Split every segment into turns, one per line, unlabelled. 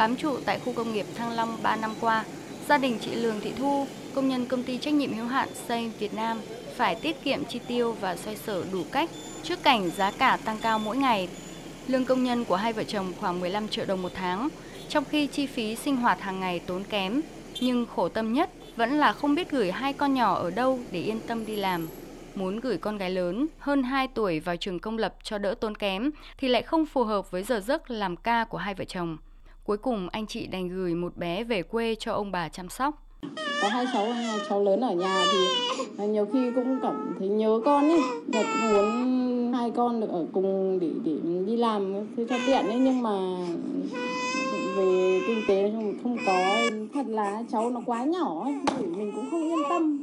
Bám trụ tại khu công nghiệp Thăng Long 3 năm qua, gia đình chị Lường Thị Thu, công nhân công ty trách nhiệm hữu hạn Xây Việt Nam phải tiết kiệm chi tiêu và xoay sở đủ cách trước cảnh giá cả tăng cao mỗi ngày. Lương công nhân của hai vợ chồng khoảng 15 triệu đồng một tháng, trong khi chi phí sinh hoạt hàng ngày tốn kém, nhưng khổ tâm nhất vẫn là không biết gửi hai con nhỏ ở đâu để yên tâm đi làm. Muốn gửi con gái lớn hơn 2 tuổi vào trường công lập cho đỡ tốn kém thì lại không phù hợp với giờ giấc làm ca của hai vợ chồng. Cuối cùng anh chị đành gửi một bé về quê cho ông bà chăm sóc.
Có hai cháu, hai cháu lớn ở nhà thì nhiều khi cũng cảm thấy nhớ con ấy. Thật muốn hai con được ở cùng để để đi làm cho tiện ấy nhưng mà về kinh tế nói không có thật là cháu nó quá nhỏ ấy, mình cũng không yên tâm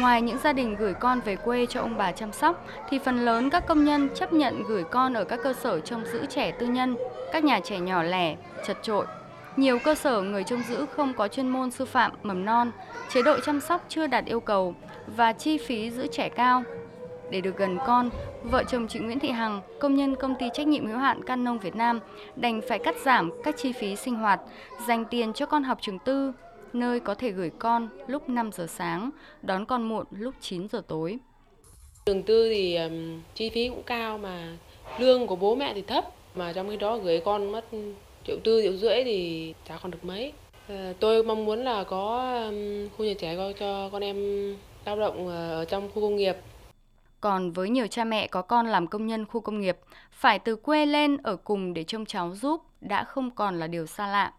Ngoài những gia đình gửi con về quê cho ông bà chăm sóc, thì phần lớn các công nhân chấp nhận gửi con ở các cơ sở trông giữ trẻ tư nhân, các nhà trẻ nhỏ lẻ, chật trội. Nhiều cơ sở người trông giữ không có chuyên môn sư phạm mầm non, chế độ chăm sóc chưa đạt yêu cầu và chi phí giữ trẻ cao. Để được gần con, vợ chồng chị Nguyễn Thị Hằng, công nhân công ty trách nhiệm hữu hạn Can nông Việt Nam, đành phải cắt giảm các chi phí sinh hoạt, dành tiền cho con học trường tư, nơi có thể gửi con lúc 5 giờ sáng, đón con muộn lúc 9 giờ tối.
Trường tư thì um, chi phí cũng cao mà lương của bố mẹ thì thấp, mà trong khi đó gửi con mất triệu tư triệu rưỡi thì chả còn được mấy. À, tôi mong muốn là có um, khu nhà trẻ cho con em lao động ở trong khu công nghiệp
còn với nhiều cha mẹ có con làm công nhân khu công nghiệp, phải từ quê lên ở cùng để trông cháu giúp đã không còn là điều xa lạ.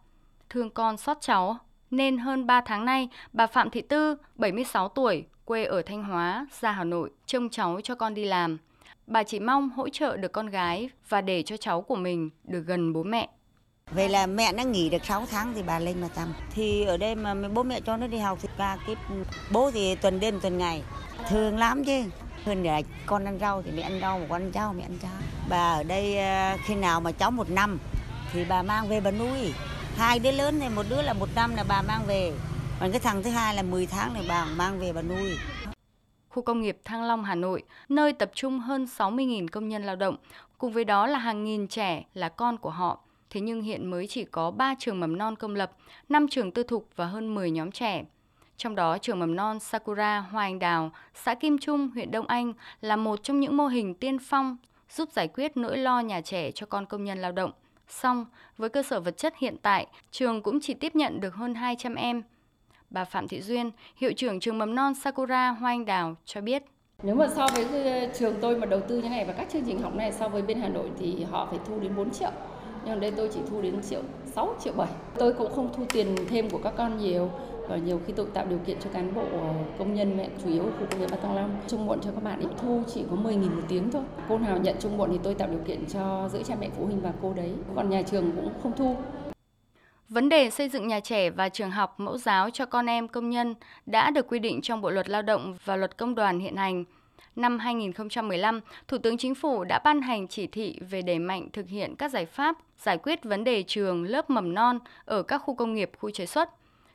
Thương con xót cháu, nên hơn 3 tháng nay, bà Phạm Thị Tư, 76 tuổi, quê ở Thanh Hóa, ra Hà Nội, trông cháu cho con đi làm. Bà chỉ mong hỗ trợ được con gái và để cho cháu của mình được gần bố mẹ.
Vậy là mẹ nó nghỉ được 6 tháng thì bà lên mà tăm. Thì ở đây mà bố mẹ cho nó đi học thì ca cái bố thì tuần đêm tuần ngày. Thương lắm chứ. Hơn là con ăn rau thì mẹ ăn rau, con ăn rau mẹ ăn rau. Bà ở đây ờ, khi nào mà cháu một năm thì bà mang về bà nuôi hai đứa lớn thì một đứa là một năm là bà mang về còn cái thằng thứ hai là 10 tháng là bà mang về bà nuôi
khu công nghiệp Thăng Long, Hà Nội, nơi tập trung hơn 60.000 công nhân lao động, cùng với đó là hàng nghìn trẻ là con của họ. Thế nhưng hiện mới chỉ có 3 trường mầm non công lập, 5 trường tư thục và hơn 10 nhóm trẻ. Trong đó, trường mầm non Sakura Hoa Anh Đào, xã Kim Trung, huyện Đông Anh là một trong những mô hình tiên phong giúp giải quyết nỗi lo nhà trẻ cho con công nhân lao động – Xong, với cơ sở vật chất hiện tại, trường cũng chỉ tiếp nhận được hơn 200 em. Bà Phạm Thị Duyên, hiệu trưởng trường mầm non Sakura Hoa Anh Đào cho biết.
Nếu mà so với ờ, trường tôi mà đầu tư như này và các chương trình học này so với bên Hà Nội thì họ phải thu đến 4 triệu. Nhưng đây tôi chỉ thu đến triệu 6 triệu 7. Tôi cũng không thu tiền thêm của các con nhiều và nhiều khi tôi tạo điều kiện cho cán bộ ờ, công nhân mẹ chủ yếu ở khu công nghiệp Ba Thăng Long trung muộn cho các bạn ít thu chỉ có 10.000 một tiếng thôi cô nào nhận trung muộn thì tôi tạo điều kiện cho giữa cha mẹ phụ huynh và cô đấy còn nhà trường cũng không thu
Vấn đề xây dựng nhà trẻ và trường học mẫu giáo cho con em công nhân đã được quy định trong Bộ luật Lao động và Luật Công đoàn hiện hành. Năm 2015, Thủ tướng Chính phủ đã ban hành chỉ thị về đẩy mạnh thực hiện các giải pháp giải quyết vấn đề trường lớp mầm non ở các khu công nghiệp, khu chế xuất.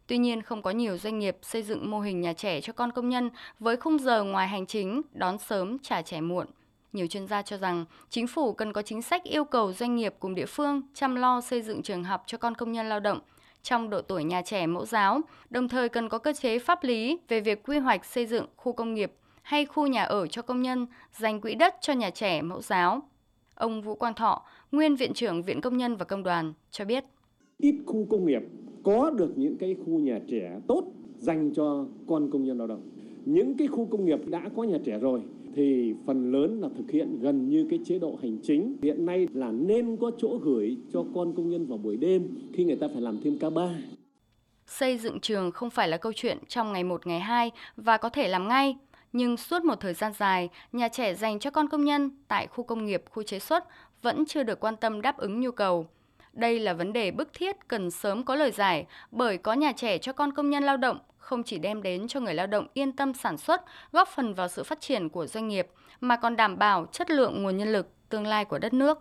Tuy nhiên, không có nhiều doanh nghiệp xây dựng mô hình nhà trẻ cho con công nhân với khung giờ ngoài hành chính, đón sớm, trả trẻ muộn. Nhiều chuyên gia cho rằng chính phủ cần có chính sách yêu cầu doanh nghiệp cùng địa phương chăm lo xây dựng trường học cho con công nhân lao động trong độ tuổi nhà trẻ mẫu giáo, đồng thời cần có cơ chế pháp lý về việc quy hoạch xây dựng khu công nghiệp hay khu nhà ở cho công nhân, dành quỹ đất cho nhà trẻ mẫu giáo. Ông Vũ Quang Thọ, nguyên viện trưởng Viện Công nhân và Công đoàn cho biết.
Ít khu công nghiệp có được những cái khu nhà trẻ tốt dành cho con công nhân lao động. Những cái khu công nghiệp đã có nhà trẻ rồi thì phần lớn là thực hiện gần như cái chế độ hành chính. Hiện nay là nên có chỗ gửi cho con công nhân vào buổi đêm khi người ta phải làm thêm ca ba.
Xây dựng trường không phải là câu chuyện trong ngày một ngày hai và có thể làm ngay, nhưng suốt một thời gian dài, nhà trẻ dành cho con công nhân tại khu công nghiệp, khu chế xuất vẫn chưa được quan tâm đáp ứng nhu cầu. Đây là vấn đề bức thiết cần sớm có lời giải bởi có nhà trẻ cho con công nhân lao động không chỉ đem đến cho người lao động yên tâm sản xuất, góp phần vào sự phát triển của doanh nghiệp mà còn đảm bảo chất lượng nguồn nhân lực tương lai của đất nước.